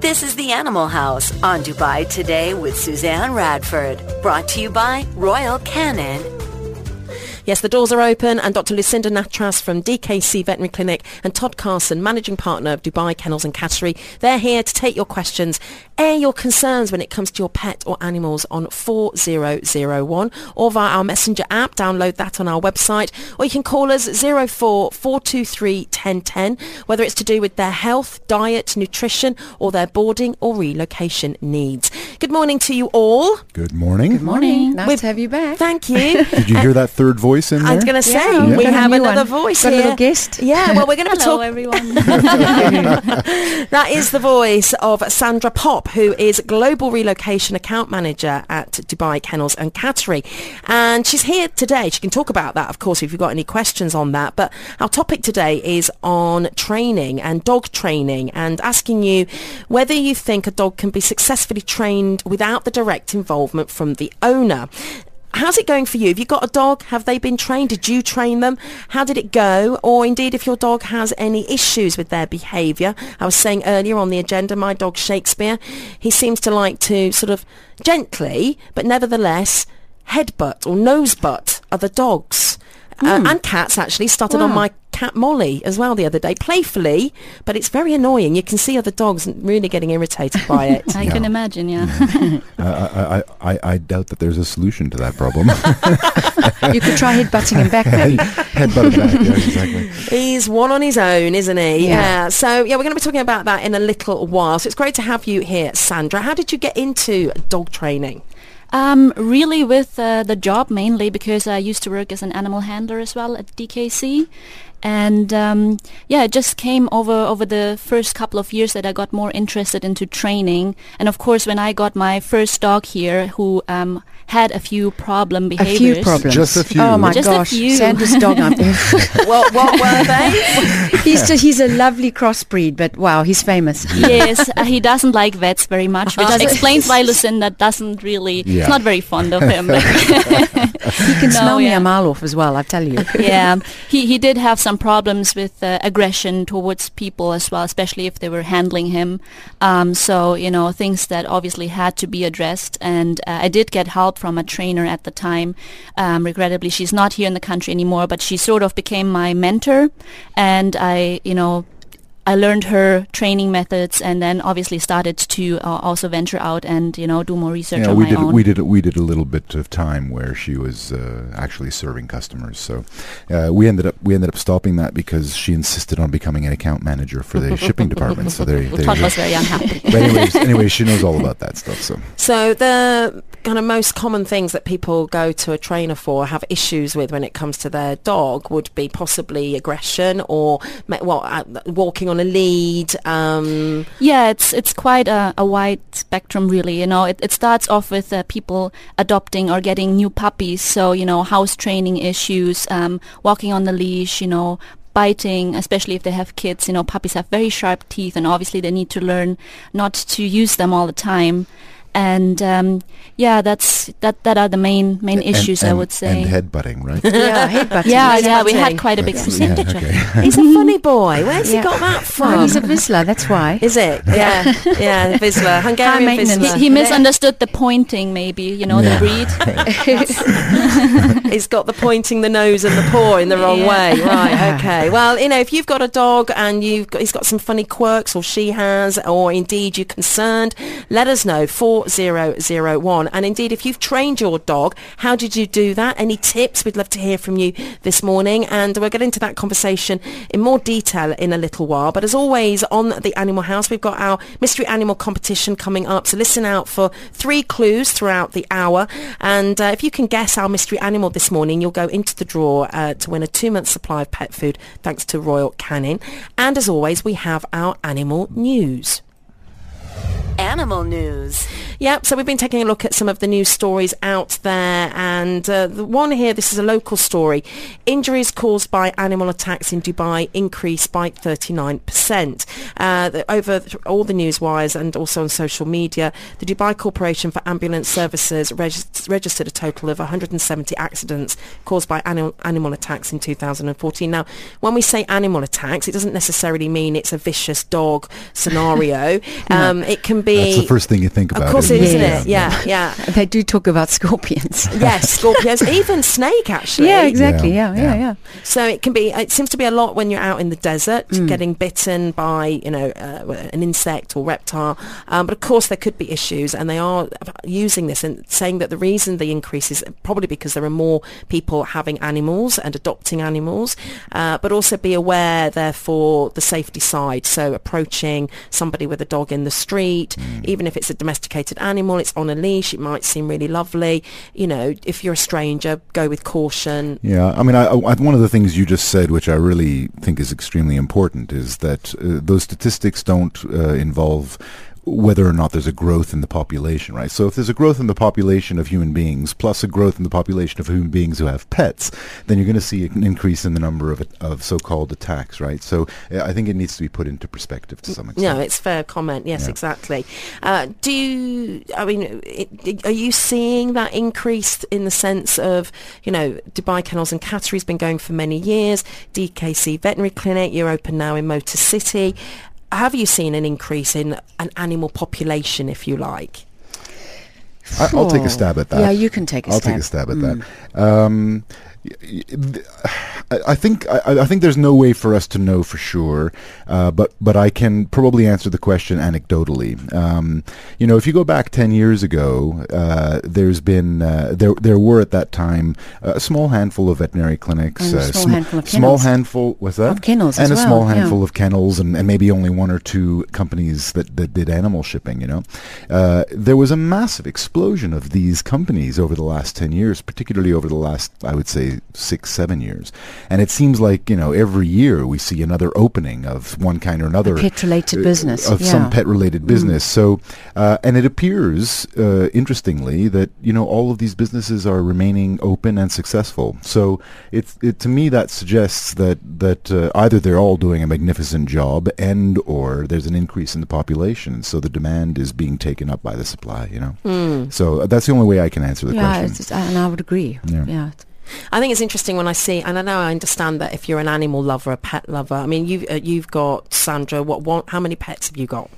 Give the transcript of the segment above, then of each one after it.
This is the Animal House on Dubai Today with Suzanne Radford. Brought to you by Royal Canin. Yes, the doors are open and Dr. Lucinda Natras from DKC Veterinary Clinic and Todd Carson, Managing Partner of Dubai Kennels and Cattery, they're here to take your questions, air your concerns when it comes to your pet or animals on 4001 or via our messenger app, download that on our website, or you can call us 04423 1010, whether it's to do with their health, diet, nutrition or their boarding or relocation needs. Good morning to you all. Good morning. Good morning. Nice We've- to have you back. Thank you. Did you hear that third voice in there? I was going to say, Yeah. we Got have another one. voice Got a here. little guest. Yeah, well, we're going to be Hello, talking. everyone. That is the voice of Sandra Pop, who is Global Relocation Account Manager at Dubai Kennels and Cattery. And she's here today. She can talk about that, of course, if you've got any questions on that. But our topic today is on training and dog training and asking you whether you think a dog can be successfully trained without the direct involvement from the owner. How's it going for you? Have you got a dog? Have they been trained? Did you train them? How did it go? Or indeed, if your dog has any issues with their behaviour. I was saying earlier on the agenda, my dog Shakespeare, he seems to like to sort of gently, but nevertheless, headbutt or nosebutt other dogs. Uh, and cats actually started on my cat Molly as well the other day, playfully, but it's very annoying. You can see other dogs really getting irritated by it. I can imagine, yeah. I, I, I, I doubt that there's a solution to that problem. You could try headbutting him back then. Headbutt back. Yeah, exactly. He's one on his own, isn't he? Yeah. So, yeah, we're going to be talking about that in a little while. So it's great to have you here, Sandra. How did you get into dog training? Um, really with uh, the job mainly because I used to work as an animal handler as well at DKC. And um, yeah, it just came over over the first couple of years that I got more interested into training. And of course, when I got my first dog here, who um, had a few problem behaviors. A few problems. Just a few. Oh my Just a gosh, few. Sandra's dog. I'm- Well, what were they? he's just, he's a lovely crossbreed, but wow, he's famous. yes, uh, he doesn't like vets very much, which explains why Lucinda doesn't really, Yeah. not very fond of him. He can smell me yeah. a mile off as well. I tell you. yeah, he he did have some problems with uh, aggression towards people as well, especially if they were handling him. Um, so you know things that obviously had to be addressed, and uh, I did get help from a trainer at the time. Um, regrettably, she's not here in the country anymore, but she sort of became my mentor, and I you know. I learned her training methods, and then obviously started to uh, also venture out and you know do more research Yeah, on we my did. own. We did. We did a little bit of time where she was uh, actually serving customers. So uh, we ended up we ended up stopping that because she insisted on becoming an account manager for the shipping department. So there, there you Todd go. was very unhappy. But anyways, anyways, she knows all about that stuff. So So the kind of most common things that people go to a trainer for have issues with when it comes to their dog would be possibly aggression or well, uh, walking on lead. Um, Yeah, it's it's quite a, a wide spectrum, really. You know, it, it starts off with uh, people adopting or getting new puppies. So you know, house training issues, um, walking on the leash. You know, biting, especially if they have kids. You know, puppies have very sharp teeth, and obviously they need to learn not to use them all the time. And um, yeah, that's that. That are the main main And- issues, I would say. And headbutting, right? Yeah, headbutting. yeah, yeah, we had quite a big Yeah, percentage. of okay. he's a funny boy. Where's Yeah. he got that Oh, from? he's a Vizsla, that's why. Is it? Yeah, yeah, Vizsla, Hungarian. Vizsla. He, he misunderstood the pointing, maybe. You know, Yeah. the breed. He's got the pointing the nose and the paw in the wrong Yeah. way. Right, okay. Well, you know, if you've got a dog and you've got, he's got some funny quirks or she has, or indeed you're concerned, let us know, 4001. And indeed, if you've trained your dog, how did you do that? Any tips? We'd love to hear from you this morning. And we'll get into that conversation in more detail in a little while. But as always, on the Animal House, we've got our mystery animal competition coming up. So listen out for three clues throughout the hour. And uh, if you can guess our mystery animal this morning, you'll go into the draw uh, to win a two-month supply of pet food thanks to Royal Canin. And as always, we have our animal news. Animal news. Yep, so we've been taking a look at some of the news stories out there and uh, the one here, this is a local story. Injuries caused by animal attacks in Dubai increased by 39%. Uh, over all the news wires and also on social media, the Dubai Corporation for Ambulance Services regis- registered a total of 170 accidents caused by animal, animal attacks in 2014. Now, when we say animal attacks, it doesn't necessarily mean it's a vicious dog scenario. um, it can be... That's the first thing you think about. Of course it is, isn't isn't it? Yeah, yeah. They do talk about scorpions. yes, scorpions, even snake actually. Yeah, exactly. Yeah, Yeah, yeah, yeah. yeah. So it can be. It seems to be a lot when you're out in the desert, getting bitten by you know uh, an insect or reptile. Um, but of course, there could be issues, and they are using this and saying that the reason the increase is probably because there are more people having animals and adopting animals, uh, but also be aware, therefore, the safety side. So approaching somebody with a dog in the street, even if it's a domesticated animal, it's on a leash, it might seem really lovely. You know, if you're a stranger, go with caution. Yeah, I mean, I, I, one of the things you just said, which I really think is extremely important, is that uh, those statistics don't uh, involve whether or not there's a growth in the population, right? So if there's a growth in the population of human beings plus a growth in the population of human beings who have pets, then you're going to see an increase in the number of of so-called attacks, right? So uh, I think it needs to be put into perspective to some extent. No, it's fair comment. Yes, Yeah. exactly. Uh, do you, I mean, it, are you seeing that increase in the sense of, you know, Dubai Kennels and Cattery's been going for many years, DKC Veterinary Clinic, you're open now in Motor City. Have you seen an increase in an animal population, if you like? I, I'll take a stab at that. Yeah, you can take a I'll stab. I'll take a stab at that. Um, y- y- th- I I think I, I think there's no way for us to know for sure, uh, but but I can probably answer the question anecdotally. Um, you know, if you go back ten years ago, uh, there's been uh, there there were at that time a small handful of veterinary clinics, And a uh, small sm- handful of small kennels. handful. What's that? Of kennels and a small well, yeah. handful of kennels, and, and maybe only one or two companies that, that did animal shipping. You know, uh, there was a massive explosion of these companies over the last ten years, particularly over the last, I would say, six, seven years. And it seems like you know every year we see another opening of one kind or another pet-related uh, business, of yeah. Mm. some pet-related business. So, uh, and it appears, uh, interestingly, that you know all of these businesses are remaining open and successful. So, it, it to me that suggests that that uh, either they're all doing a magnificent job, and or there's an increase in the population, so the demand is being taken up by the supply. You know, so uh, that's the only way I can answer the yeah, question. it's, and I would agree. Yeah. yeah. I think it's interesting when I see, and I know I understand that if you're an animal lover, a pet lover. I mean, you've uh, you've got Sandra. What, what? How many pets have you got?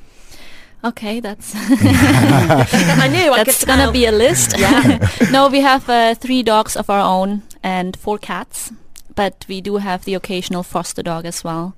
Okay, that's I knew. I that's gonna tell. be a list. Yeah. no, we have uh, three dogs of our own and four cats. But we do have the occasional foster dog as well.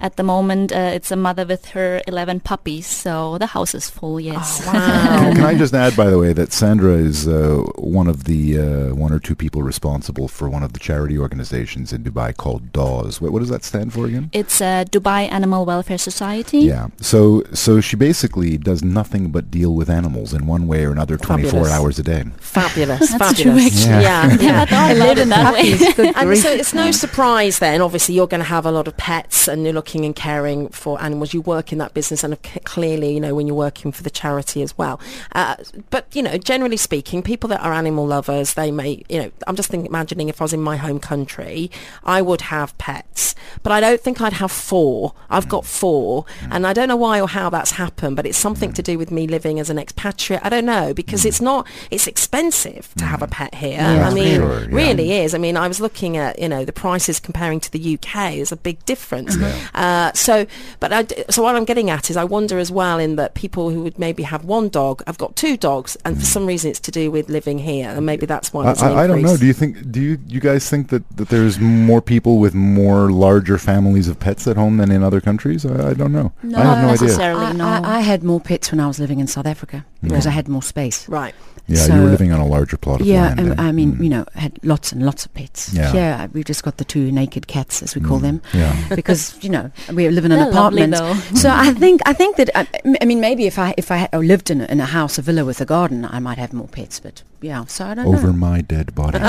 At the moment, uh, it's a mother with her 11 puppies, so the house is full, yes. Oh, Can, wow. can I just add, by the way, that Sandra is uh, one of the uh, one or two people responsible for one of the charity organizations in Dubai called DAWS. What, what does that stand for again? It's uh, Dubai Animal Welfare Society. Yeah. So so she basically does nothing but deal with animals in one way or another, 24 Fabulous. hours a day. Fabulous. That's true, fabulous. actually. Yeah. yeah. I live in that way. And so it's no surprise then, obviously, you're going to have a lot of pets and you're looking and caring for animals. You work in that business and uh, clearly, you know, when you're working for the charity as well. Uh, but, you know, generally speaking, people that are animal lovers, they may, you know, I'm just thinking, imagining if I was in my home country, I would have pets. But I don't think I'd have four. I've got four. Mm. And I don't know why or how that's happened, but it's something mm. to do with me living as an expatriate. I don't know, because mm. it's not, it's expensive to have a pet here. Yeah, I mean, sure, yeah. really is. I mean, I was looking at you know the prices comparing to the UK. is a big difference. Uh, so, but I d so what I'm getting at is I wonder as well in that people who would maybe have one dog, I've got two dogs, and for some reason it's to do with living here, and maybe that's why I, there's I, I don't know. Do you think? Do you you guys think that, that there's more people with more larger families of pets at home than in other countries? I, I don't know. No, I have no not idea. I, no. I, I had more pets when I was living in South Africa because I had more space. Right. Yeah, So- you were living on a larger plot of Yeah, land. and, then. I mean, Mm. you know, had lots and lots of pets. Yeah. Here, we've just got the two naked cats, as we call them, Yeah. because you know we live in an They're apartment. So I think I think that I, I mean maybe if I if I lived in a, in a house, a villa with a garden, I might have more pets. But yeah, so I don't know. Over know. my dead body.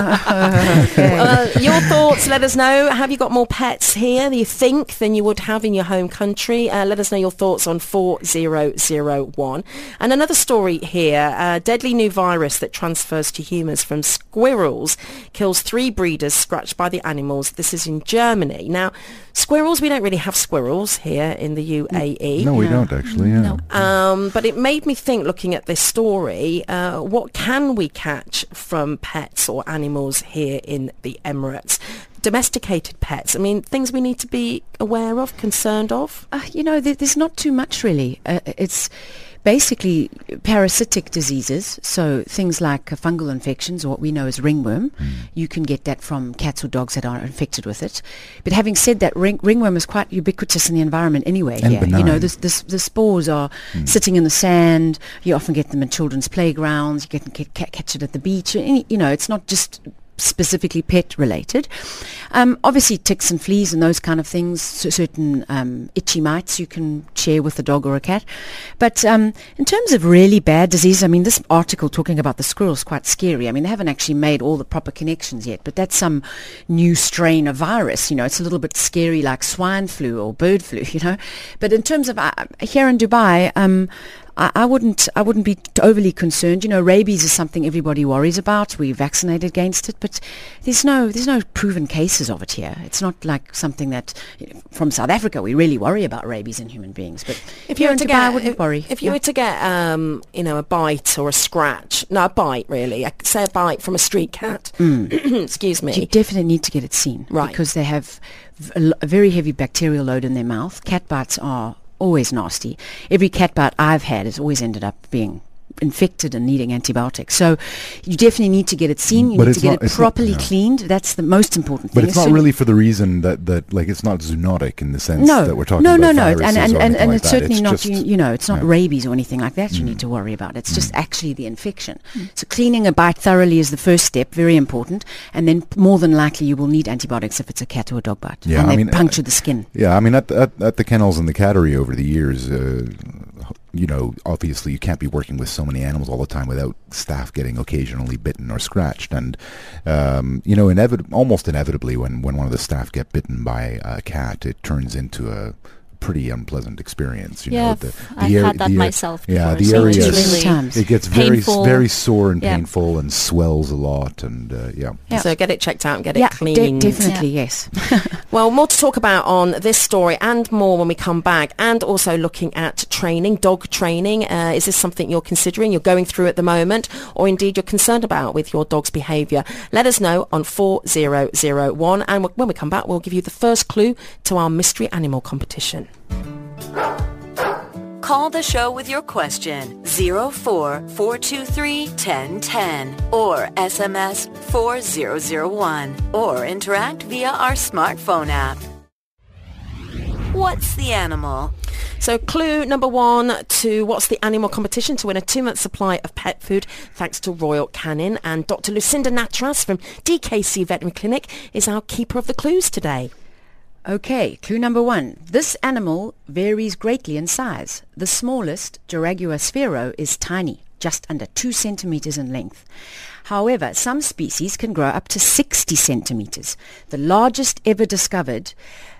Okay. Uh, your thoughts, let us know. Have you got more pets here, Do you think, than you would have in your home country? Uh, let us know your thoughts on 4001. And another story story here. A deadly new virus that transfers to humans from squirrels kills three breeders scratched by the animals. This is in Germany. Now, squirrels, we don't really have squirrels here in the UAE. No, we don't actually. Yeah. Um, but it made me think, looking at this story, uh, what can we catch from pets or animals here in the Emirates? Domesticated pets. I mean, things we need to be aware of, concerned of. Uh, you know, there, there's not too much really. Uh, it's basically parasitic diseases. So things like fungal infections, or what we know as ringworm, hmm. you can get that from cats or dogs that are infected with it. But having said that, ring, ringworm is quite ubiquitous in the environment anyway. And here. You know, the, the, the spores are hmm. sitting in the sand. You often get them in children's playgrounds. You get, get ca- catch it at the beach. You know, it's not just specifically pet related. Um, obviously ticks and fleas and those kind of things, c- certain um, itchy mites you can share with a dog or a cat. But um, in terms of really bad disease, I mean, this article talking about the squirrel is quite scary. I mean, they haven't actually made all the proper connections yet, but that's some new strain of virus. You know, it's a little bit scary like swine flu or bird flu, you know. But in terms of uh, here in Dubai, um, I, I wouldn't I wouldn't be overly concerned. You know, rabies is something everybody worries about. We're vaccinated against it, but there's no there's no proven cases of it here. It's not like something that you know, from South Africa we really worry about rabies in human beings. But If you were to get, I wouldn't if, worry. if you Yeah. were to get, um, you know, a bite or a scratch, no, a bite really, I could say a bite from a street cat. Excuse me. You definitely need to get it seen, Right. Because they have a very heavy bacterial load in their mouth. Cat bites are always nasty. Every cat bite I've had has always ended up being infected and needing antibiotics. So you definitely need to get it seen. You But need to get not- it it's not- properly yeah. cleaned. That's the most important thing. But it's not really for the reason that, that like it's not zoonotic in the sense no, that we're talking no, about no, no, no. and and, and, and like it's that. certainly It's not just- you, you know it's not yeah. Mm. rabies or anything like that. You need to worry about. It's just actually the infection. So cleaning a bite thoroughly is the first step, very important, and then more than likely you will need antibiotics if it's a cat or a dog bite. Yeah, and I they mean, uh, puncture the skin. Yeah, I mean, at, at at the kennels and the cattery over the years, uh, you know, obviously you can't be working with so many animals all the time without staff getting occasionally bitten or scratched, and um, you know, inevit- almost inevitably, when when one of the staff get bitten by a cat, it turns into a pretty unpleasant experience. You Yeah, know, I've- the, I've the ar- had that the ar- myself Yeah, before, the so area it's is- really it gets very painful. very sore and Yeah. painful and swells a lot, and uh, yeah. Yeah. So get it checked out and get yeah, it cleaned. de- definitely yes. Well, more to talk about on this story and more when we come back, and also looking at training, dog training. Uh, is this something you're considering, you're going through at the moment, or indeed you're concerned about with your dog's behaviour? Let us know on 4001, and w- when we come back, we'll give you the first clue to our mystery animal competition. Call the show with your question 04-423-1010 or SMS 4001 or interact via our smartphone app. What's the animal? So clue number one to What's the Animal competition to win a two-month supply of pet food thanks to Royal Canin. And Dr. Lucinda Natras from DKC Veterinary Clinic is our keeper of the clues today. Okay, clue number one. This animal varies greatly in size. The smallest, Jaragua sphaero, is tiny, just under 2 centimeters in length. However, some species can grow up to 60 centimeters. The largest ever discovered,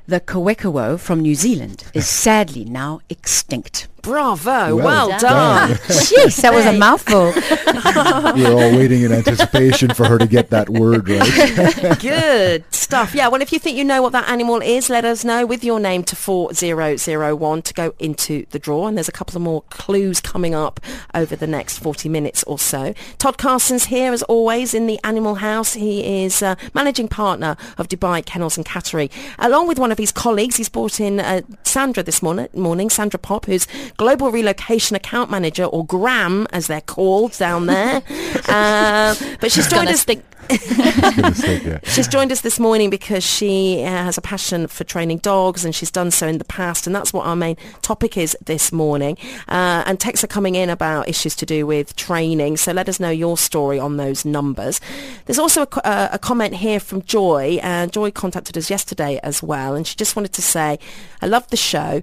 the Kawekaweau from New Zealand, is sadly now extinct. Bravo, Well well, done. done. Jeez, that was a mouthful. We're all waiting in anticipation for her to get that word right. Good stuff. Yeah, well, if you think you know what that animal is, let us know with your name to 4001 to go into the draw. And there's a couple of more clues coming up over the next 40 minutes or so. Todd Carson's here, as always, in the Animal House. He is uh, managing partner of Dubai Kennels and Cattery. Along with one of his colleagues, he's brought in uh, Sandra this morning, morning, Sandra Pop, who's Global Relocation Account Manager, or GRAM, as they're called down there. uh, but she's joined us... stick Goodness sake, yeah. She's joined us this morning because she uh, has a passion for training dogs and she's done so in the past and that's what our main topic is this morning. Uh, and texts are coming in about issues to do with training so let us know your story on those numbers. There's also a, uh, a comment here from Joy and Joy contacted us yesterday as well and she just wanted to say I love the show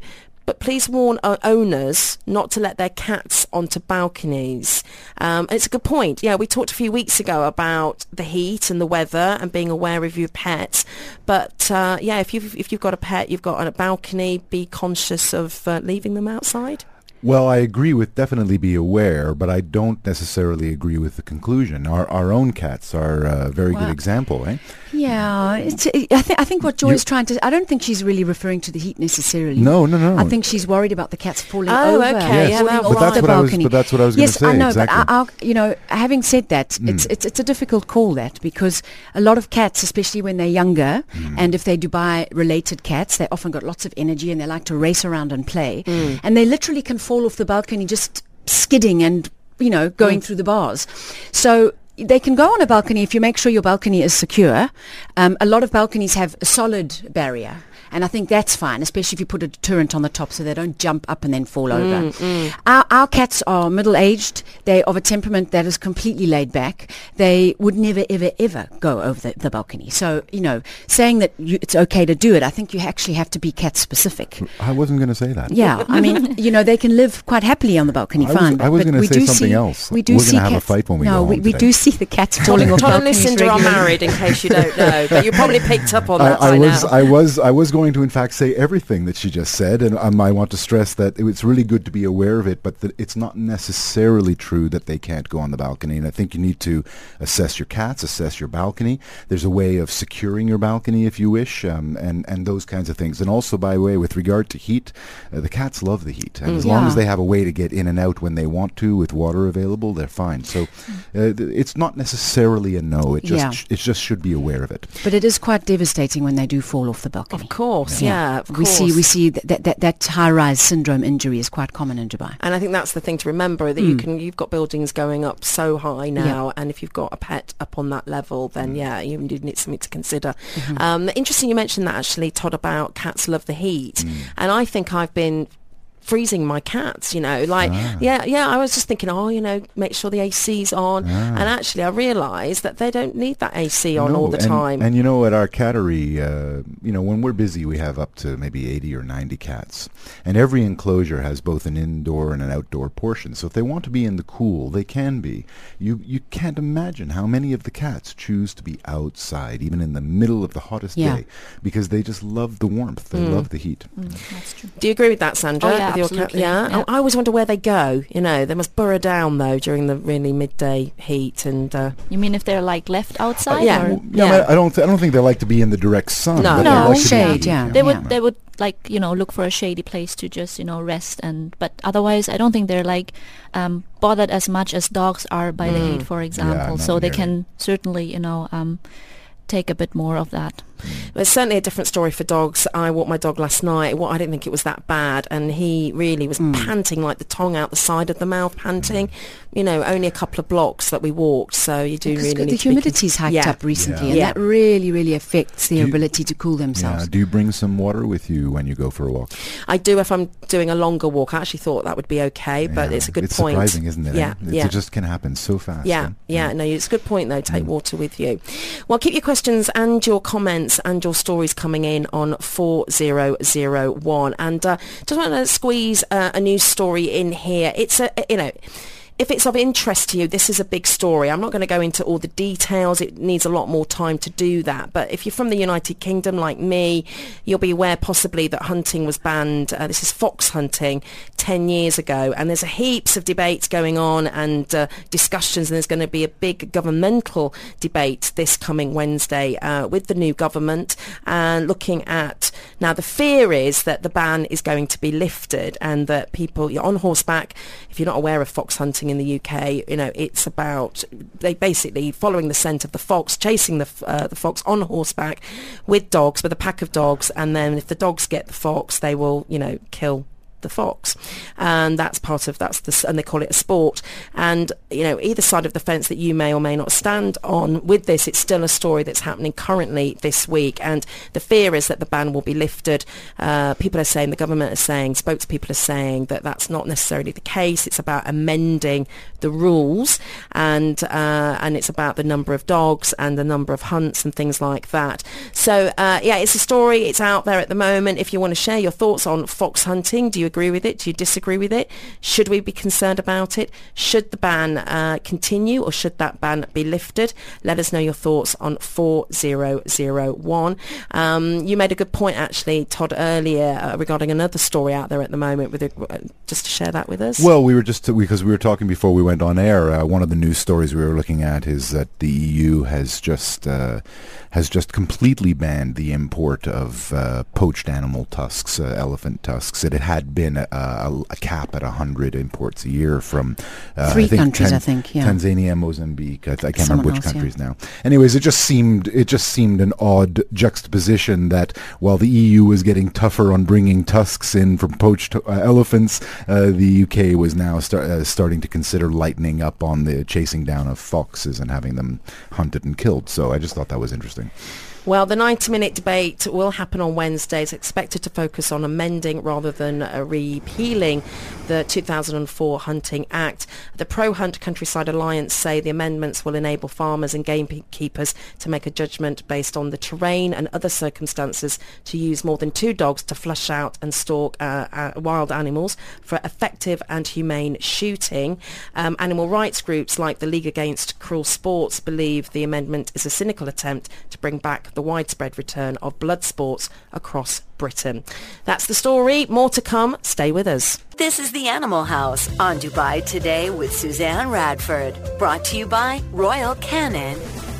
but please warn our owners not to let their cats onto balconies. Um, it's a good point. Yeah, we talked a few weeks ago about the heat and the weather and being aware of your pets. But uh, yeah, if you've if you've got a pet, you've got a balcony. Be conscious of uh, leaving them outside. Well, I agree with definitely be aware, but I don't necessarily agree with the conclusion. Our our own cats are a very Well, good example, eh? Yeah, it's, I, think I think what Joy You- trying to. I don't think she's really referring to the heat necessarily. No, no, no. I think she's worried about the cats falling Oh, over. okay, yeah, falling that- but that's the what I was- balcony. but that's what I was gonna yes, say, I know, exactly. but I, I'll, you know, having said that, it's, hmm. it's it's a difficult call that because a lot of cats, especially when they're younger, hmm. and if they're Dubai-related cats, they often got lots of energy and they like to race around and play, hmm. and they literally can fall off the balcony just skidding and you know going through the bars. So they can go on a balcony if you make sure your balcony is secure. Um, a lot of balconies have a solid barrier. And I think that's fine, especially if you put a deterrent on the top so they don't jump up and then fall mm, over. Mm. Our, our cats are middle-aged. They're of a temperament that is completely laid back. They would never, ever, ever go over the, the balcony. So, you know, saying that you, it's okay to do it, I think you actually have to be cat-specific. I wasn't going to say that. Yeah, I mean, you know, they can live quite happily on the balcony, I was- fine. I was but gonna we say do something see, else. We do We're see gonna have a cats- fight when we no, go we, we do see the cats falling off Todd and balconies Lucinda are married, in case you don't know, but you probably picked up on I, that I by was now. I was I was going to in fact say everything that she just said, and um, I want to stress that it's really good to be aware of it, but that it's not necessarily true that they can't go on the balcony. And I think you need to assess your cats, assess your balcony. There's a way of securing your balcony if you wish, um, and and those kinds of things. And also, by the way, with regard to heat, uh, the cats love the heat, and as long as they have a way to get in and out when they want to with water available, they're fine. So uh, th- it's not necessarily a no. It just Yeah. sh- it just should be aware of it. But it is quite devastating when they do fall off the balcony. Of course, yeah, of we course. see we see that that, that, that high-rise syndrome injury is quite common in Dubai. And I think that's the thing to remember that you hmm. can you've got buildings going up so high now, and if you've got a pet up on that level, then hmm. yeah, you need something to consider. Mm-hmm. Um, interesting, you mentioned that actually, Todd, about cats love the heat, hmm. and I think I've been freezing my cats you know like ah. yeah yeah i was just thinking oh you know make sure the ac's on ah. and actually i realized that they don't need that ac on all the and, time And you know, at our cattery, uh, you know, when we're busy, we have up to maybe 80 or 90 cats. And every enclosure has both an indoor and an outdoor portion. So if they want to be in the cool, they can be. You you can't imagine how many of the cats choose to be outside, even in the middle of the hottest Yeah. day, because they just love the warmth. They mm. love the heat. Mm, that's true. Do you agree with that, Sandra? Oh, yeah, with your cat? Yeah. Yeah. I I always wonder where they go. You know, they must burrow down though during the really midday heat. And uh, You mean if they're like left outside? yeah. Or? No, Yeah. I don't. Th- I don't think they like to be in the direct sun. No. but they No, like to be shade, in the yeah. They would Yeah. they would like you know look for a shady place to just you know rest and but otherwise I don't think they're like um, bothered as much as dogs are by the heat, for example. not so they can certainly you know um, take a bit more of that. It's certainly a different story for dogs. I walked my dog last night. Well, I didn't think it was that bad, and he really was panting like the tongue out the side of the mouth, panting. You know, only a couple of blocks that we walked, so you do Because really the need to be humidity's con- hiked yeah. up recently, Yeah. and Yeah. that really, really affects their you- ability to cool Yeah. themselves. Do you bring some water with you when you go for a walk? I do if I'm doing a longer walk. I actually thought that would be okay, but Yeah. it's a good it's point. surprising, isn't it? eh? Yeah, It's- yeah. It just can happen so fast. Yeah, eh? yeah, no, it's a good point though. Mm. Take water with you. Well, keep your questions and your comments and your stories coming in on 4001. And uh, just want to squeeze uh, a news story in here. It's a, you know, if it's of interest to you, this is a big story. I'm not going to go into all the details. It needs a lot more time to do that. But if you're from the United Kingdom like me, you'll be aware possibly that hunting was banned. Uh, this is fox hunting 10 years ago. And there's a heaps of debates going on and uh, discussions. And there's going to be a big governmental debate this coming Wednesday uh, with the new government and looking at now the fear is that the ban is going to be lifted and that people you're on horseback if you're not aware of fox hunting in the UK you know it's about they basically following the scent of the fox chasing the uh, the fox on horseback with dogs with a pack of dogs and then if the dogs get the fox they will you know kill the fox. And that's part of that's the and they call it a sport. And you know either side of the fence that you may or may not stand on with this it's still a story that's happening currently this week. And the fear is that the ban will be lifted. Uh, people are saying the government is saying spokespeople are saying that that's not necessarily the case. It's about amending the rules and uh, and it's about the number of dogs and the number of hunts and things like that. So uh, yeah it's a story. It's out there at the moment. If you want to share your thoughts on fox hunting do you agree with it? Do you disagree with it? Should we be concerned about it? Should the ban uh, continue or should that ban be lifted? Let us know your thoughts on 4001. Um, you made a good point actually, Todd, earlier uh, regarding another story out there at the moment. With uh, just to share that with us. Well, we were just because we were talking before we went on air. Uh, one of the news stories we were looking at is that the EU has just uh, has just completely banned the import of uh, poached animal tusks, elephant tusks. It had been a, a, a cap at hundred imports a year from uh, Three I think countries, I think, yeah. Tanzania, Mozambique. I, th- I can't Someone remember which else, yeah. countries now. Anyways, it just seemed it just seemed an odd juxtaposition that while the EU was getting tougher on bringing tusks in from poached uh, elephants, uh, the UK was now start, uh, starting to consider lightening up on the chasing down of foxes and having them hunted and killed. So I just thought that was interesting. Well, the 90-minute debate will happen on Wednesday. It's expected to focus on amending rather than uh, repealing the 2004 Hunting Act. The Pro-Hunt Countryside Alliance say the amendments will enable farmers and gamekeepers to make a judgment based on the terrain and other circumstances to use more than two dogs to flush out and stalk uh, uh, wild animals for effective and humane shooting. Um, animal rights groups like the League Against Cruel Sports believe the amendment is a cynical attempt to bring back the widespread return of blood sports across Britain. That's the story. More to come. Stay with us. This is the Animal House on Dubai Today with Suzanne Radford. Brought to you by Royal Canin.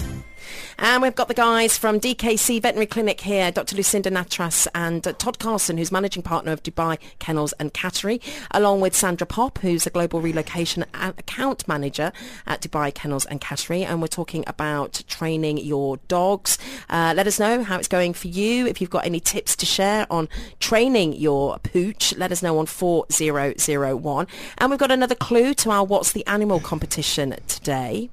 And we've got the guys from DKC Veterinary Clinic here, Dr. Lucinda Natras and uh, Todd Carson, who's managing partner of Dubai Kennels and Cattery, along with Sandra Pop, who's a global relocation account manager at Dubai Kennels and Cattery. And we're talking about training your dogs. Uh, let us know how it's going for you. If you've got any tips to share on training your pooch, let us know on 4001. And we've got another clue to our What's the Animal competition today.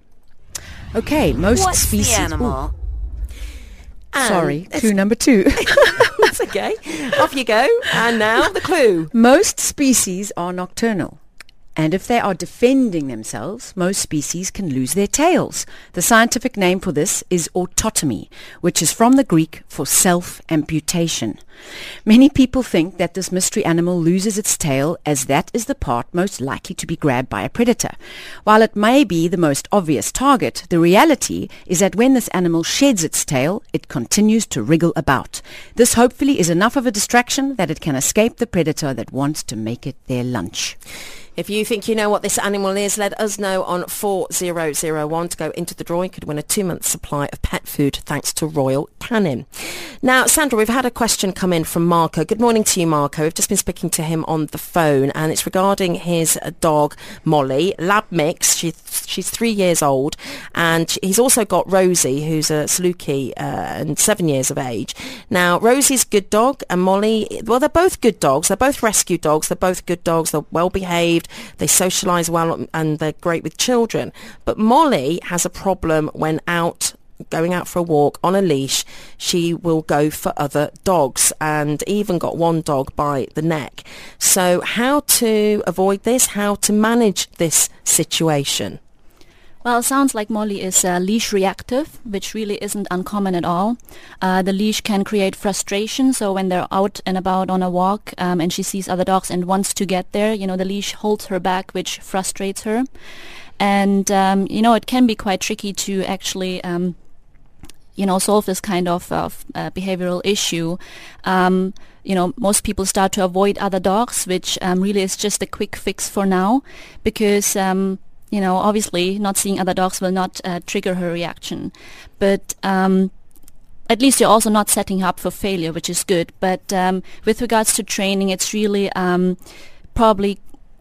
Okay, most What's species. the animal? Sorry, clue number two. That's okay. Off you go. And now the clue. most species are nocturnal. And if they are defending themselves, most species can lose their tails. The scientific name for this is autotomy, which is from the Greek for self-amputation. Many people think that this mystery animal loses its tail as that is the part most likely to be grabbed by a predator. While it may be the most obvious target, the reality is that when this animal sheds its tail, it continues to wriggle about. This hopefully is enough of a distraction that it can escape the predator that wants to make it their lunch. If you think you know what this animal is, let us know on 4001 to go into the draw. You could win a two-month supply of pet food thanks to Royal Canin. Now, Sandra, we've had a question come in from Marco. Good morning to you, Marco. We've just been speaking to him on the phone and it's regarding his uh, dog, Molly, lab mix. She's, she's three years old and he's also got Rosie, who's a Saluki uh, and seven years of age. Now, Rosie's good dog and Molly, well, they're both good dogs. They're both rescue dogs. They're both good dogs. They're well behaved. They socialise well and they're great with children. But Molly has a problem when out going out for a walk on a leash, she will go for other dogs and even got one dog by the neck. So how to avoid this, how to manage this situation? Well, sounds like Molly is uh, leash reactive, which really isn't uncommon at all. Uh, the leash can create frustration, so when they're out and about on a walk um, and she sees other dogs and wants to get there, you know, the leash holds her back, which frustrates her. And, um, you know, it can be quite tricky to actually um, you know, solve this kind of, of uh, behavioral issue, um, you know, most people start to avoid other dogs, which um, really is just a quick fix for now, because um, you know, obviously, not seeing other dogs will not uh, trigger her reaction, but um, at least you're also not setting up for failure, which is good. But um, with regards to training, it's really um, probably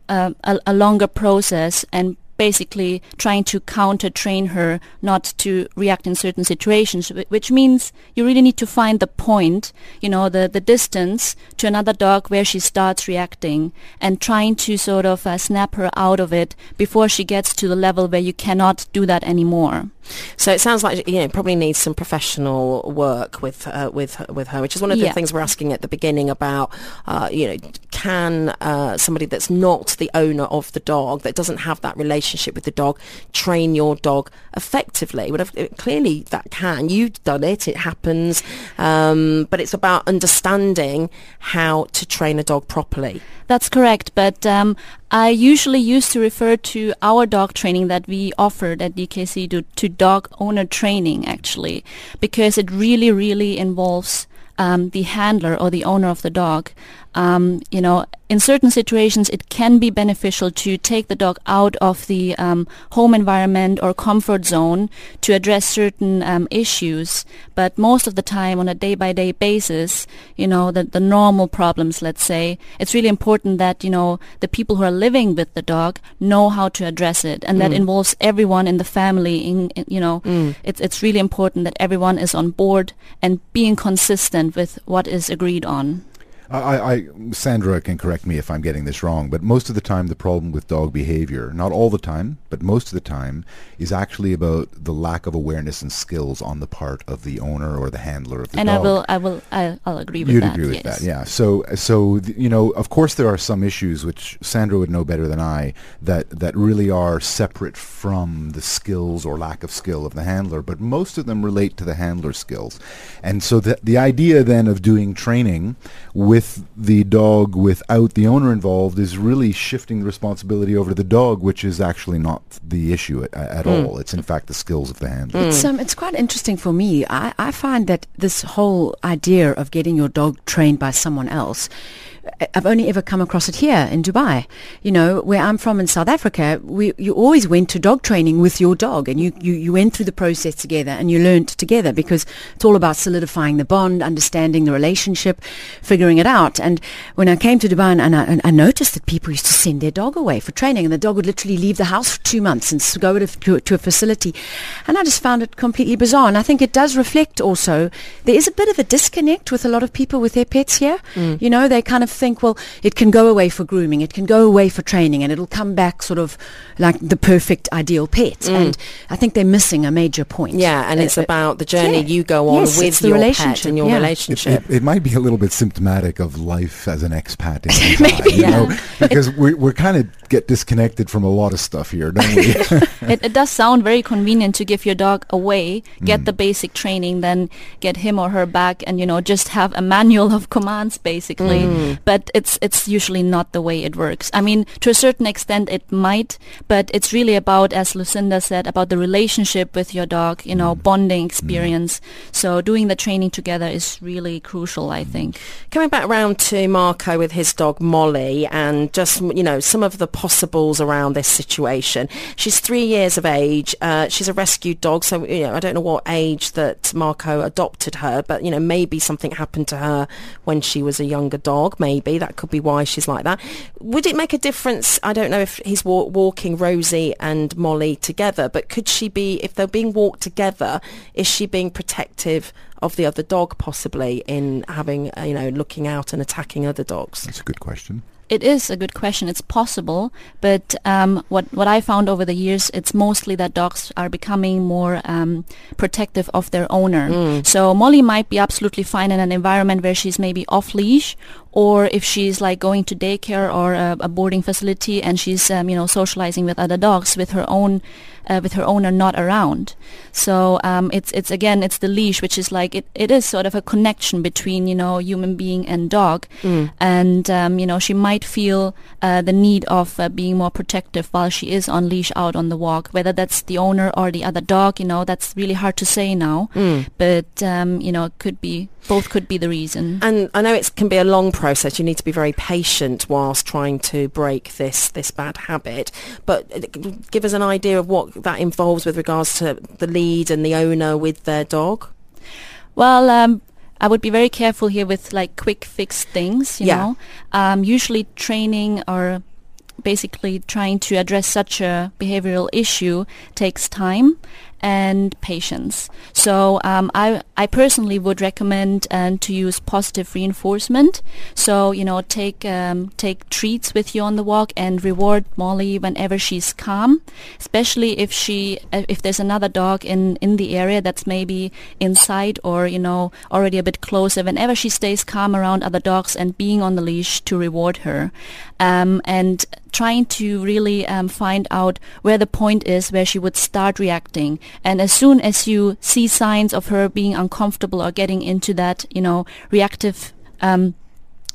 uh, a, a longer process and basically trying to counter train her not to react in certain situations which means you really need to find the point you know the the distance to another dog where she starts reacting and trying to sort of uh, snap her out of it before she gets to the level where you cannot do that anymore So it sounds like you know probably needs some professional work with uh, with with her, which is one of the Yeah. things we're asking at the beginning about. Uh, you know, can uh, somebody that's not the owner of the dog, that doesn't have that relationship with the dog, train your dog effectively? Well, clearly that can. You've done it. It happens. Um, but it's about understanding how to train a dog properly. That's correct, but um, I usually used to refer to our dog training that we offered at DKC to, to dog owner training, actually, because it really, really involves um, the handler or the owner of the dog. Um, you know, in certain situations, it can be beneficial to take the dog out of the um, home environment or comfort zone to address certain um, issues. But most of the time, on a day-by-day basis, you know, the, the normal problems, let's say, it's really important that you know the people who are living with the dog know how to address it, and that involves everyone in the family. In, in you know, it's it's really important that everyone is on board and being consistent with what is agreed on. I, I, Sandra can correct me if I'm getting this wrong, but most of the time the problem with dog behavior, not all the time, but most of the time, is actually about the lack of awareness and skills on the part of the owner or the handler of the and dog. I will, I will, I, I'll agree with that. You'd that. agree with yes. that, yeah. So, so th- you know, of course, there are some issues which Sandra would know better than I that that really are separate from the skills or lack of skill of the handler, but most of them relate to the handler skills. And so, the the idea then of doing training with the dog without the owner involved is really shifting the responsibility over to the dog, which is actually not the issue at, at all. It's in fact the skills of the handler. It's um, it's quite interesting for me. I, I find that this whole idea of getting your dog trained by someone else, I- I've only ever come across it here in Dubai. You know, where I'm from in South Africa, we you always went to dog training with your dog, and you, you, you went through the process together, and you learned together because it's all about solidifying the bond, understanding the relationship, figuring it out. And when I came to Dubai, and, and, I, and I noticed that people used to send their dog away for training, and the dog would literally leave the house for two months and go to, to, to a facility. And I just found it completely bizarre. And I think it does reflect also there is a bit of a disconnect with a lot of people with their pets here. Mm. You know, they kind of think, well, it can go away for grooming, it can go away for training, and it'll come back sort of like the perfect ideal pet. And I think they're missing a major point. Yeah, and Uh, it's uh, about the journey yeah. you go on Yes, with it's the your pet relationship, and your yeah. It, relationship. it, it might be a little bit symptomatic of life as an expat in Dubai, you yeah. know, because we we kind of get disconnected from a lot of stuff here, don't we? it, it does sound very convenient to give your dog away, get Mm. the basic training, then get him or her back, and you know just have a manual of commands basically. Mm. But it's it's usually not the way it works. I mean, to a certain extent it might, but it's really about, as Lucinda said, about the relationship with your dog. You Mm. know, bonding experience. So doing the training together is really crucial, I think. Coming back round to Marco with his dog Molly and just, you know, some of the possibles around this situation. She's three years of age. Uh, she's a rescued dog, so, you know, I don't know what age that Marco adopted her, but, you know, maybe something happened to her when she was a younger dog. Maybe that could be why she's like that. Would it make a difference? I don't know if he's wa- walking Rosie and Molly together, but could she be, if they're being walked together, is she being protective of the other dog possibly in having, you know, looking out and attacking other dogs? That's a good question. It is a good question. It's possible, but um, what what I found over the years, it's mostly that dogs are becoming more um, protective of their owner. So Molly might be absolutely fine in an environment where she's maybe off leash, or if she's like going to daycare or a, a boarding facility and she's um, you know socializing with other dogs with her own uh, with her owner not around. So um, it's it's again it's the leash, which is like it, it is sort of a connection between you know human being and dog, and um, you know she might feel uh, the need of uh, being more protective while she is on leash out on the walk. Whether that's the owner or the other dog, you know that's really hard to say now. But um, you know it could be both could be the reason. And I know it can be a long process. You need to be very patient whilst trying to break this this bad habit. But uh, give us an idea of what that involves with regards to the lead and the owner with their dog. Well, um, I would be very careful here with like quick fix things, you Yeah. know. Um, usually training or basically trying to address such a behavioral issue takes time and patience. So um, I I personally would recommend um, to use positive reinforcement. So you know take um, take treats with you on the walk and reward Molly whenever she's calm, especially if she uh, if there's another dog in in the area that's maybe inside or you know already a bit closer. Whenever she stays calm around other dogs and being on the leash to reward her, um, and trying to really um, find out where the point is where she would start reacting. And as soon as you see signs of her being uncomfortable or getting into that, you know, reactive um,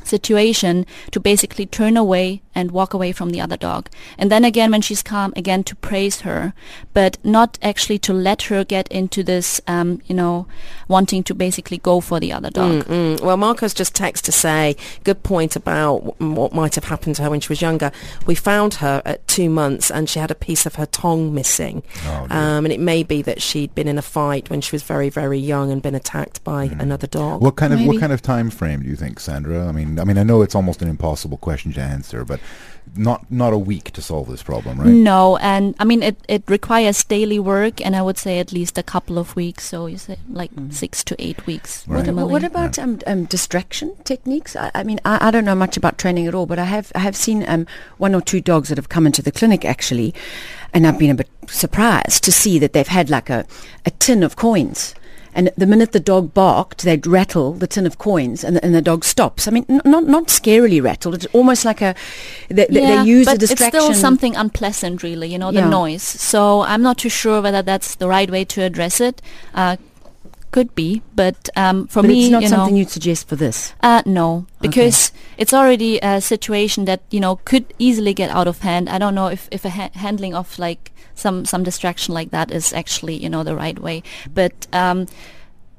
situation to basically turn away and walk away from the other dog. And then again, when she's calm, again to praise her, but not actually to let her get into this, um, you know, wanting to basically go for the other dog. Mm, mm. Well, Marco's just text to say, good point about what might have happened to her when she was younger. We found her at two months and she had a piece of her tongue missing. Oh, dear. um, and it may be that she'd been in a fight when she was very, very young and been attacked by another dog. What kind of what kind of time frame do you think, Sandra? I mean, I mean, I know it's almost an impossible question to answer, but not not a week to solve this problem, right? No, and I mean it, it requires daily work, and I would say at least a couple of weeks. So you say like six to eight weeks. Right. minimally. What, what about um, um, distraction techniques? I, I mean, I, I don't know much about training at all, but I have I have seen um, one or two dogs that have come into the clinic actually, and I've been a bit surprised to see that they've had like a, a tin of coins. And the minute the dog barked, they'd rattle the tin of coins, and the, and the dog stops. I mean, n- not not scarily rattled. It's almost like a they, yeah, they use but a distraction. it's still something unpleasant, really. You know, the Yeah. noise. So I'm not too sure whether that's the right way to address it. Uh, could be, but um, for but me, it's not you know, something you'd suggest for this. Uh, no, because it's already a situation that you know could easily get out of hand. I don't know if if a ha- handling of like some some distraction like that is actually you know the right way. But um,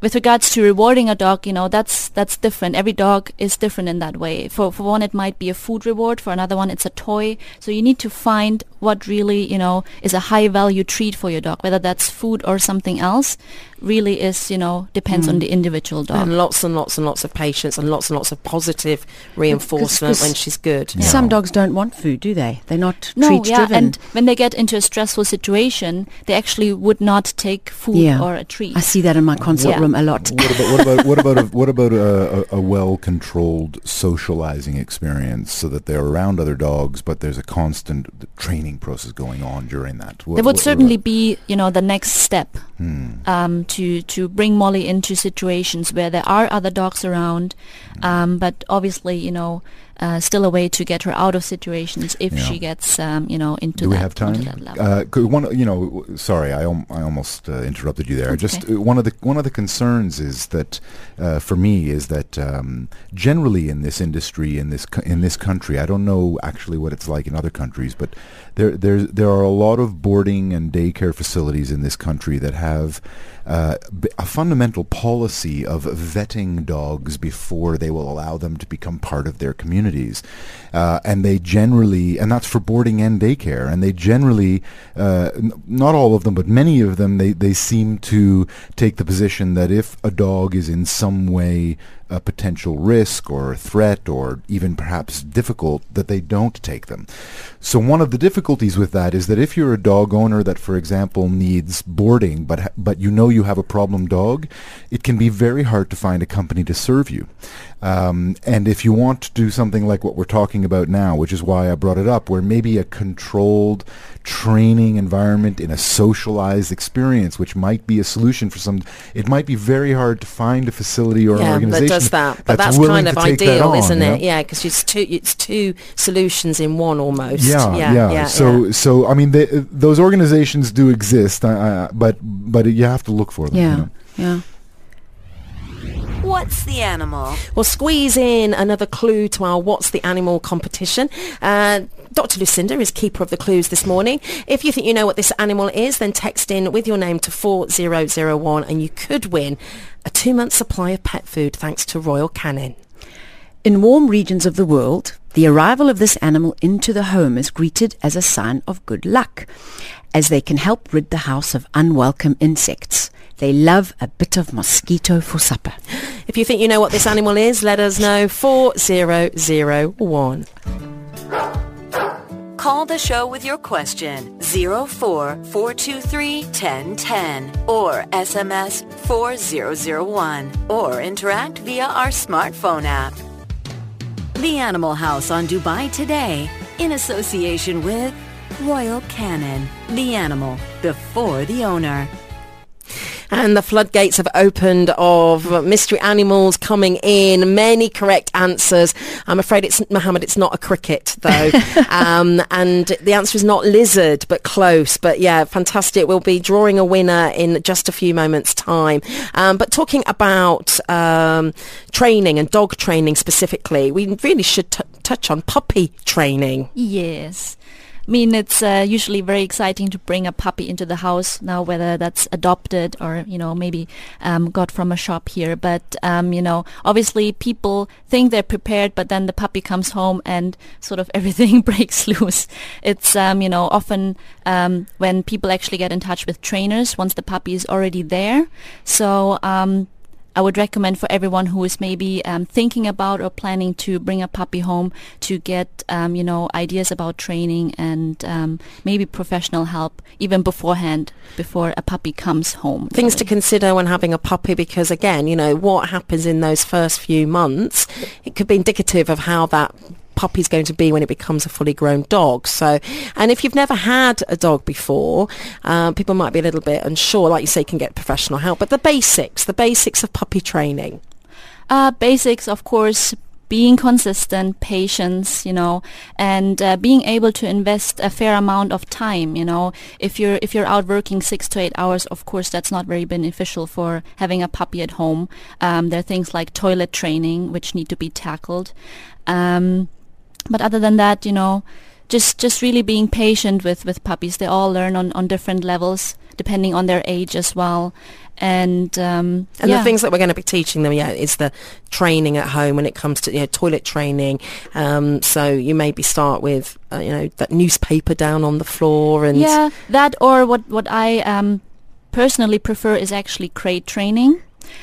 with regards to rewarding a dog, you know that's that's different. Every dog is different in that way. For for one, it might be a food reward. For another one, it's a toy. So you need to find what really you know is a high value treat for your dog, whether that's food or something else. Really is you know depends on mm. the individual dog. and lots and lots and lots of patience and lots and lots of positive reinforcement 'cause when she's good. Some dogs don't want food, do they? They're not No, treat yeah, driven. and when they get into a stressful situation, they actually would not take food Yeah. or a treat. I see that in my consult Yeah. room a lot. What about what about what about a, what about a, a, a well-controlled socializing experience so that they're around other dogs, but there's a constant training process going on during that? What- There would what certainly about- be, you know, the next step Hmm. um, to to bring Molly into situations where there are other dogs around, Hmm. um, but obviously, you know, uh, still a way to get her out of situations if Yeah. she gets, um, you know, into Do we that, have time? Uh, one, you know, sorry, I, al- I almost uh, interrupted you there. Just uh, one of the one of the concerns is that uh, for me is that um, generally in this industry in this co- in this country, I don't know actually what it's like in other countries, but there there there are a lot of boarding and daycare facilities in this country that have uh, a fundamental policy of vetting dogs before they will allow them to become part of their communities. Uh, and they generally, and that's for boarding and daycare, and they generally, uh, n- not all of them, but many of them, they, they seem to take the position that if a dog is in some way a potential risk or threat or even perhaps difficult, that they don't take them. So one of the difficulties with that is that if you're a dog owner that, for example, needs boarding, but but you know you have a problem dog, it can be very hard to find a company to serve you. Um, and if you want to do something like what we're talking about now, which is why I brought it up, where maybe a controlled training environment in a socialized experience, which might be a solution for some, it might be very hard to find a facility or an yeah, organization that does that. But that's, willing kind of to take that ideal, on, isn't it? Yeah, because it's two it's two solutions in one almost. Yeah, yeah, yeah. yeah, so, yeah. so I mean, they, those organizations do exist, uh, but but you have to look for them. Yeah, You know? yeah. What's the animal? We'll squeeze in another clue to our What's the Animal competition. Uh, Dr. Lucinda is keeper of the clues this morning. If you think you know what this animal is, then text in with your name to 4001 and you could win a two-month supply of pet food thanks to Royal Canin. In warm regions of the world, the arrival of this animal into the home is greeted as a sign of good luck, as they can help rid the house of unwelcome insects. They love a bit of mosquito for supper. If you think you know what this animal is, let us know 4001. Call the show with your question 04 1010 or SMS 4001 or interact via our smartphone app. The Animal House on Dubai today in association with Royal Canin, the animal before the owner. And the floodgates have opened of mystery animals coming in. Many correct answers. I'm afraid it's Mohammed. It's not a cricket though, um, and the answer is not lizard, but close. But yeah, fantastic. We'll be drawing a winner in just a few moments' time. Um, but talking about um, training and dog training specifically, we really should t- touch on puppy training. Yes. I mean, it's uh, usually very exciting to bring a puppy into the house now, whether that's adopted or, you know, maybe um, got from a shop here. But, um, you know, obviously people think they're prepared, but then the puppy comes home and sort of everything breaks loose. It's, um, you know, often um, when people actually get in touch with trainers once the puppy is already there. So, um, I would recommend for everyone who is maybe um, thinking about or planning to bring a puppy home to get, um, you know, ideas about training and um, maybe professional help even beforehand, before a puppy comes home. Things to consider when having a puppy because again, you know, what happens in those first few months, it could be indicative of how that puppy's going to be when it becomes a fully grown dog. So, and if you've never had a dog before, uh, people might be a little bit unsure. Like you say, you can get professional help. But the basics, the basics of puppy training. Uh, basics, of course, being consistent, patience, you know, and uh, being able to invest a fair amount of time, you know. If you're if you're out working six to eight hours, of course, that's not very beneficial for having a puppy at home. Um, there are things like toilet training which need to be tackled. Um, but other than that, you know, just just really being patient with with puppies. They all learn on on different levels depending on their age as well. And um, And yeah. the things that we're going to be teaching them, yeah, is the training at home when it comes to you know, toilet training. Um, so you maybe start with uh, you know that newspaper down on the floor and yeah, that or what what I um, personally prefer is actually crate training.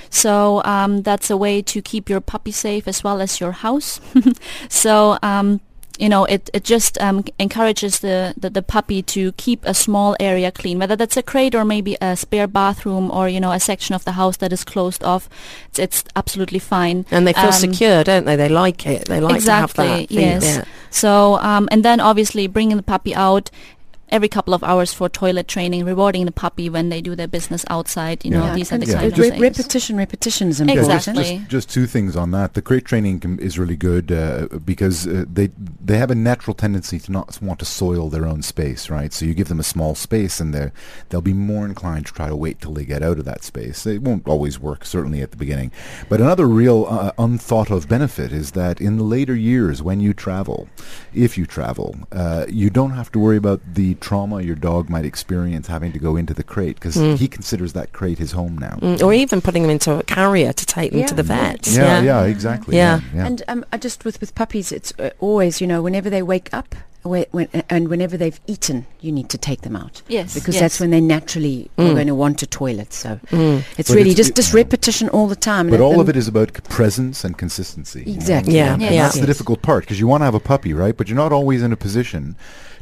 So um, that's a way to keep your puppy safe as well as your house. so um, you know, it, it just um, encourages the, the, the puppy to keep a small area clean, whether that's a crate or maybe a spare bathroom or, you know, a section of the house that is closed off. It's, it's absolutely fine. and they feel Um, secure, don't they? They like it. They like exactly, to have that. thing, yes. yeah. So, um, and then obviously bringing the puppy out every couple of hours for toilet training, rewarding the puppy when they do their business outside. You know, Yeah. these are the Yeah. kind Re- of things. repetition, repetition is important. just- Exactly. Just, just two things on that. The crate training can, is really good uh, because uh, they they have a natural tendency to not want to soil their own space, right? So you give them a small space, and they they'll be more inclined to try to wait till they get out of that space. It won't always work, certainly at the beginning. But another real uh, unthought of benefit is that in the later years, when you travel, if you travel, uh, you don't have to worry about the trauma your dog might experience having to go into the crate because he considers that crate his home now. Mm, or even putting him into a carrier to take them Yeah. to the vet. Yeah, yeah, exactly. Yeah. yeah. And um, I just with with puppies, it's uh, always you know whenever they wake up. When, when, and whenever they've eaten, you need to take them out. Yes, because yes. that's when they naturally are going to want a toilet. So it's But really it's- just just repetition all the time. But all of it is about c- presence and consistency. you know? Exactly. Yeah, And yeah. that's the difficult part because you want to have a puppy, right? But you're not always in a position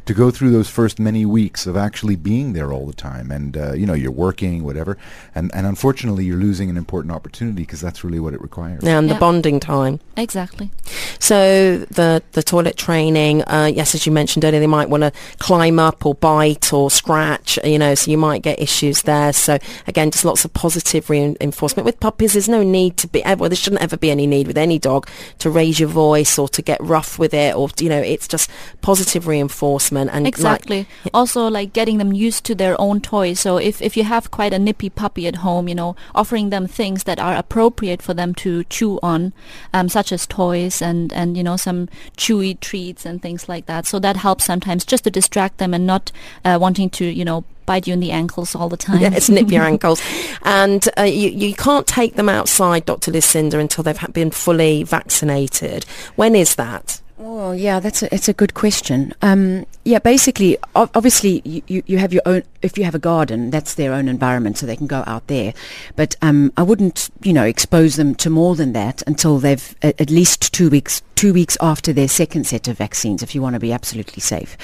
to go through those first many weeks of actually being there all the time. And, uh, you know, you're working, whatever. And, and unfortunately, you're losing an important opportunity because that's really what it requires. Yeah, and the bonding time. Exactly. So the the toilet training, uh, yes, as you mentioned earlier, they might want to climb up or bite or scratch, you know, so you might get issues there. So again, just lots of positive reinforcement. With puppies, there's no need to be, well, there shouldn't ever be any need with any dog to raise your voice or to get rough with it or, you know, it's just positive reinforcement. And like- Exactly. Also, like getting them used to their own toys. So if, if you have quite a nippy puppy at home, you know, offering them things that are appropriate for them to chew on, um, such as toys and, and, you know, some chewy treats and things like that. So that helps sometimes just to distract them and not uh, wanting to, you know, bite you in the ankles all the time. Yeah, it's nip your ankles. And uh, you, you can't take them outside, Dr. Lucinda, until they've been fully vaccinated. When is that? Oh, yeah, that's a, it's a good question. Um, yeah, basically, ob- obviously, you, you, you have your own, if you have a garden, that's their own environment, so they can go out there. But um, I wouldn't, you know, expose them to more than that until they've a- at least two weeks, two weeks after their second set of vaccines if you want to be absolutely safe.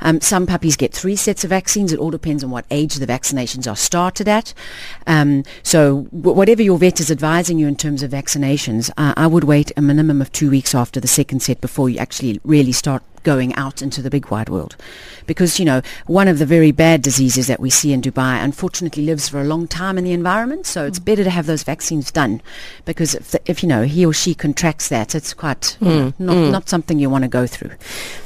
Um, some puppies get three sets of vaccines. It all depends on what age the vaccinations are started at. Um, so w- whatever your vet is advising you in terms of vaccinations, uh, I would wait a minimum of two weeks after the second set before you actually really start going out into the big wide world. Because, you know, one of the very bad diseases that we see in Dubai unfortunately lives for a long time in the environment. So it's better to have those vaccines done because if, the, if you know, he or she contracts that, it's quite know, not, not something you want to go through.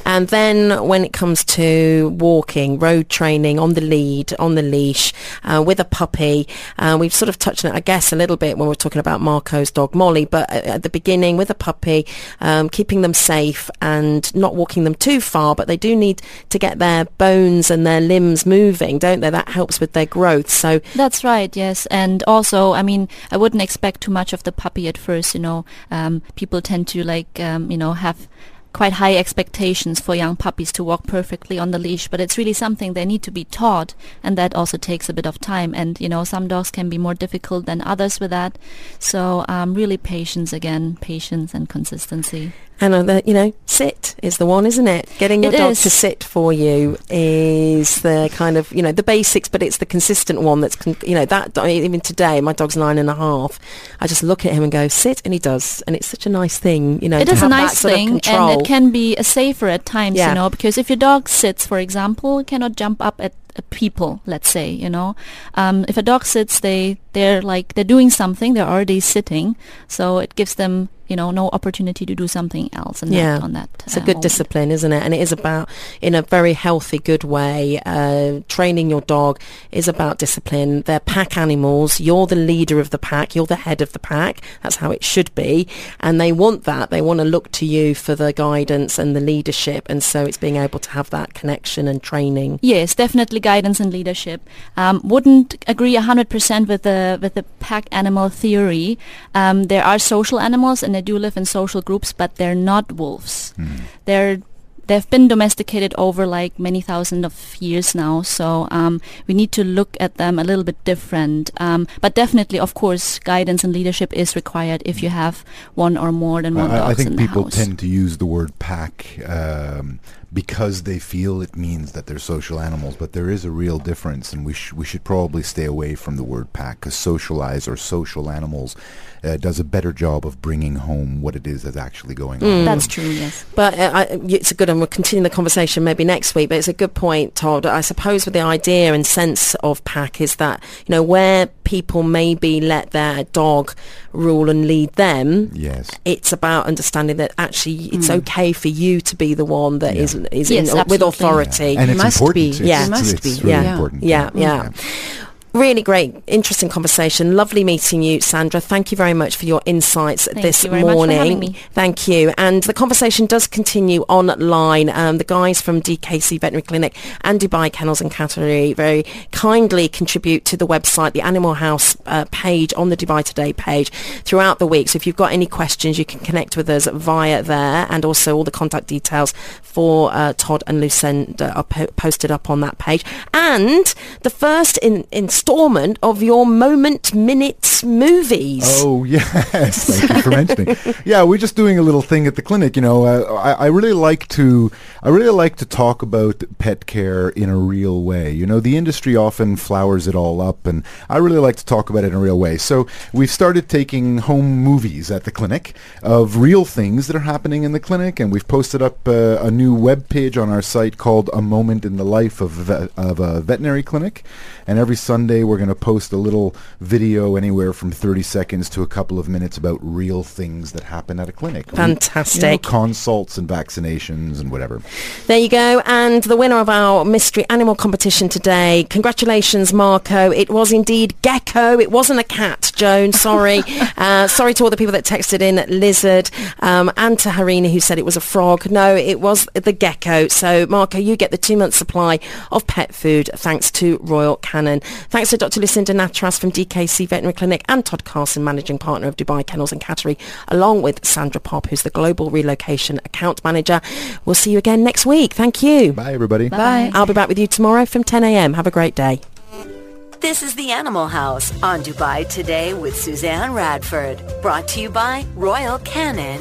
And then when it comes to walking, road training on the lead, on the leash, uh, with a puppy, uh, we've sort of touched on it, I guess, a little bit when we're talking about Marco's dog Molly, but at, at the beginning with a puppy, um, keeping them safe and not walking them too far, but they do need to get their bones and their limbs moving, don't they? That helps with their growth. So That's right, yes. And also, I mean, I wouldn't expect too much of the puppy at first, you know. Um, people tend to like, um, you know, have quite high expectations for young puppies to walk perfectly on the leash, but it's really something they need to be taught, and that also takes a bit of time. And, you know, some dogs can be more difficult than others with that. So, um, really patience again, patience and consistency. And you know, sit is the one, isn't it? Getting your It dog is. to sit for you is the kind of you know the basics, but it's the consistent one that's con- you know that I mean, even today my dog's nine and a half. I just look at him and go sit, and he does, and it's such a nice thing, you know. It to is a nice thing, and it can be uh, safer at times, Yeah. you know, because if your dog sits, for example, cannot jump up at, at people. Let's say, you know, um, if a dog sits, they they're like they're doing something. They're already sitting, so it gives them, you know, no opportunity to do something else. And Yeah. that, on that, It's a uh, good moment. discipline, isn't it? And it is about, in a very healthy, good way, uh, training your dog is about discipline. They're pack animals. You're the leader of the pack. You're the head of the pack. That's how it should be. And they want that. They want to look to you for the guidance and the leadership. And so it's being able to have that connection and training. Yes, definitely guidance and leadership. Um, wouldn't agree 100% with the with the pack animal theory. Um, there are social animals and they do live in social groups, but they're not wolves. They're they've been domesticated over like many thousand of years now, so um, we need to look at them a little bit different. Um, but definitely, of course, guidance and leadership is required if you have one or more than one I, I think in people house. tend to use the word pack um, because they feel it means that they're social animals, but there is a real difference, and we sh- we should probably stay away from the word pack because socialize or social animals uh, does a better job of bringing home what it is that's actually going on. That's true. Yes. But uh, I, it's a good, and we'll continue the conversation maybe next week. But it's a good point, Todd. I suppose with the idea and sense of pack is that you know where people maybe let their dog rule and lead them. Yes. It's about understanding that actually it's hmm. okay for you to be the one that Yeah. is is Yes, in, with absolutely. authority. And You it's must important. be. It's, Yeah. it's, You must it's be. really Yeah. important. Yeah, yeah. Really great, interesting conversation. Lovely meeting you, Sandra. Thank you very much for your insights Thank this you very much for morning. having me. Thank you. And the conversation does continue online. Um, the guys from DKC Veterinary Clinic and Dubai Kennels and Cattery very kindly contribute to the website, the Animal House uh, page on the Dubai Today page throughout the week. So if you've got any questions, you can connect with us via there, and also all the contact details for uh, Todd and Lucinda are po- posted up on that page. And the first in, in- installment of your Moment Minutes movies. Oh yes, thank you for mentioning. Yeah, we're just doing a little thing at the clinic. You know, uh, I, I really like to I really like to talk about pet care in a real way. You know, the industry often flowers it all up, and I really like to talk about it in a real way. So we've started taking home movies at the clinic of real things that are happening in the clinic, and we've posted up uh, a new web page on our site called "A Moment in the Life of, Ve- of a Veterinary Clinic." And every Sunday we're going to post a little video anywhere from 30 seconds to a couple of minutes about real things that happen at a clinic. We- Fantastic. you know, consults and vaccinations and whatever. There you go. And the winner of our mystery animal competition today. Congratulations, Marco. It was indeed gecko. It wasn't a cat, Joan. Sorry. uh, sorry to all the people that texted in lizard um, and to Harina who said it was a frog. No, it was the gecko. So, Marco, you get the two-month supply of pet food thanks to Royal Canin. Thanks to Dr. Lucinda Natras from DKC Veterinary Clinic and Todd Carson, managing partner of Dubai Kennels and Cattery, along with Sandra Pop, who's the Global Relocation Account Manager. We'll see you again next week. Thank you. Bye, everybody. Bye. I'll be back with you tomorrow from 10 a.m. Have a great day. This is the Animal House on Dubai Today with Suzanne Radford. Brought to you by Royal Canin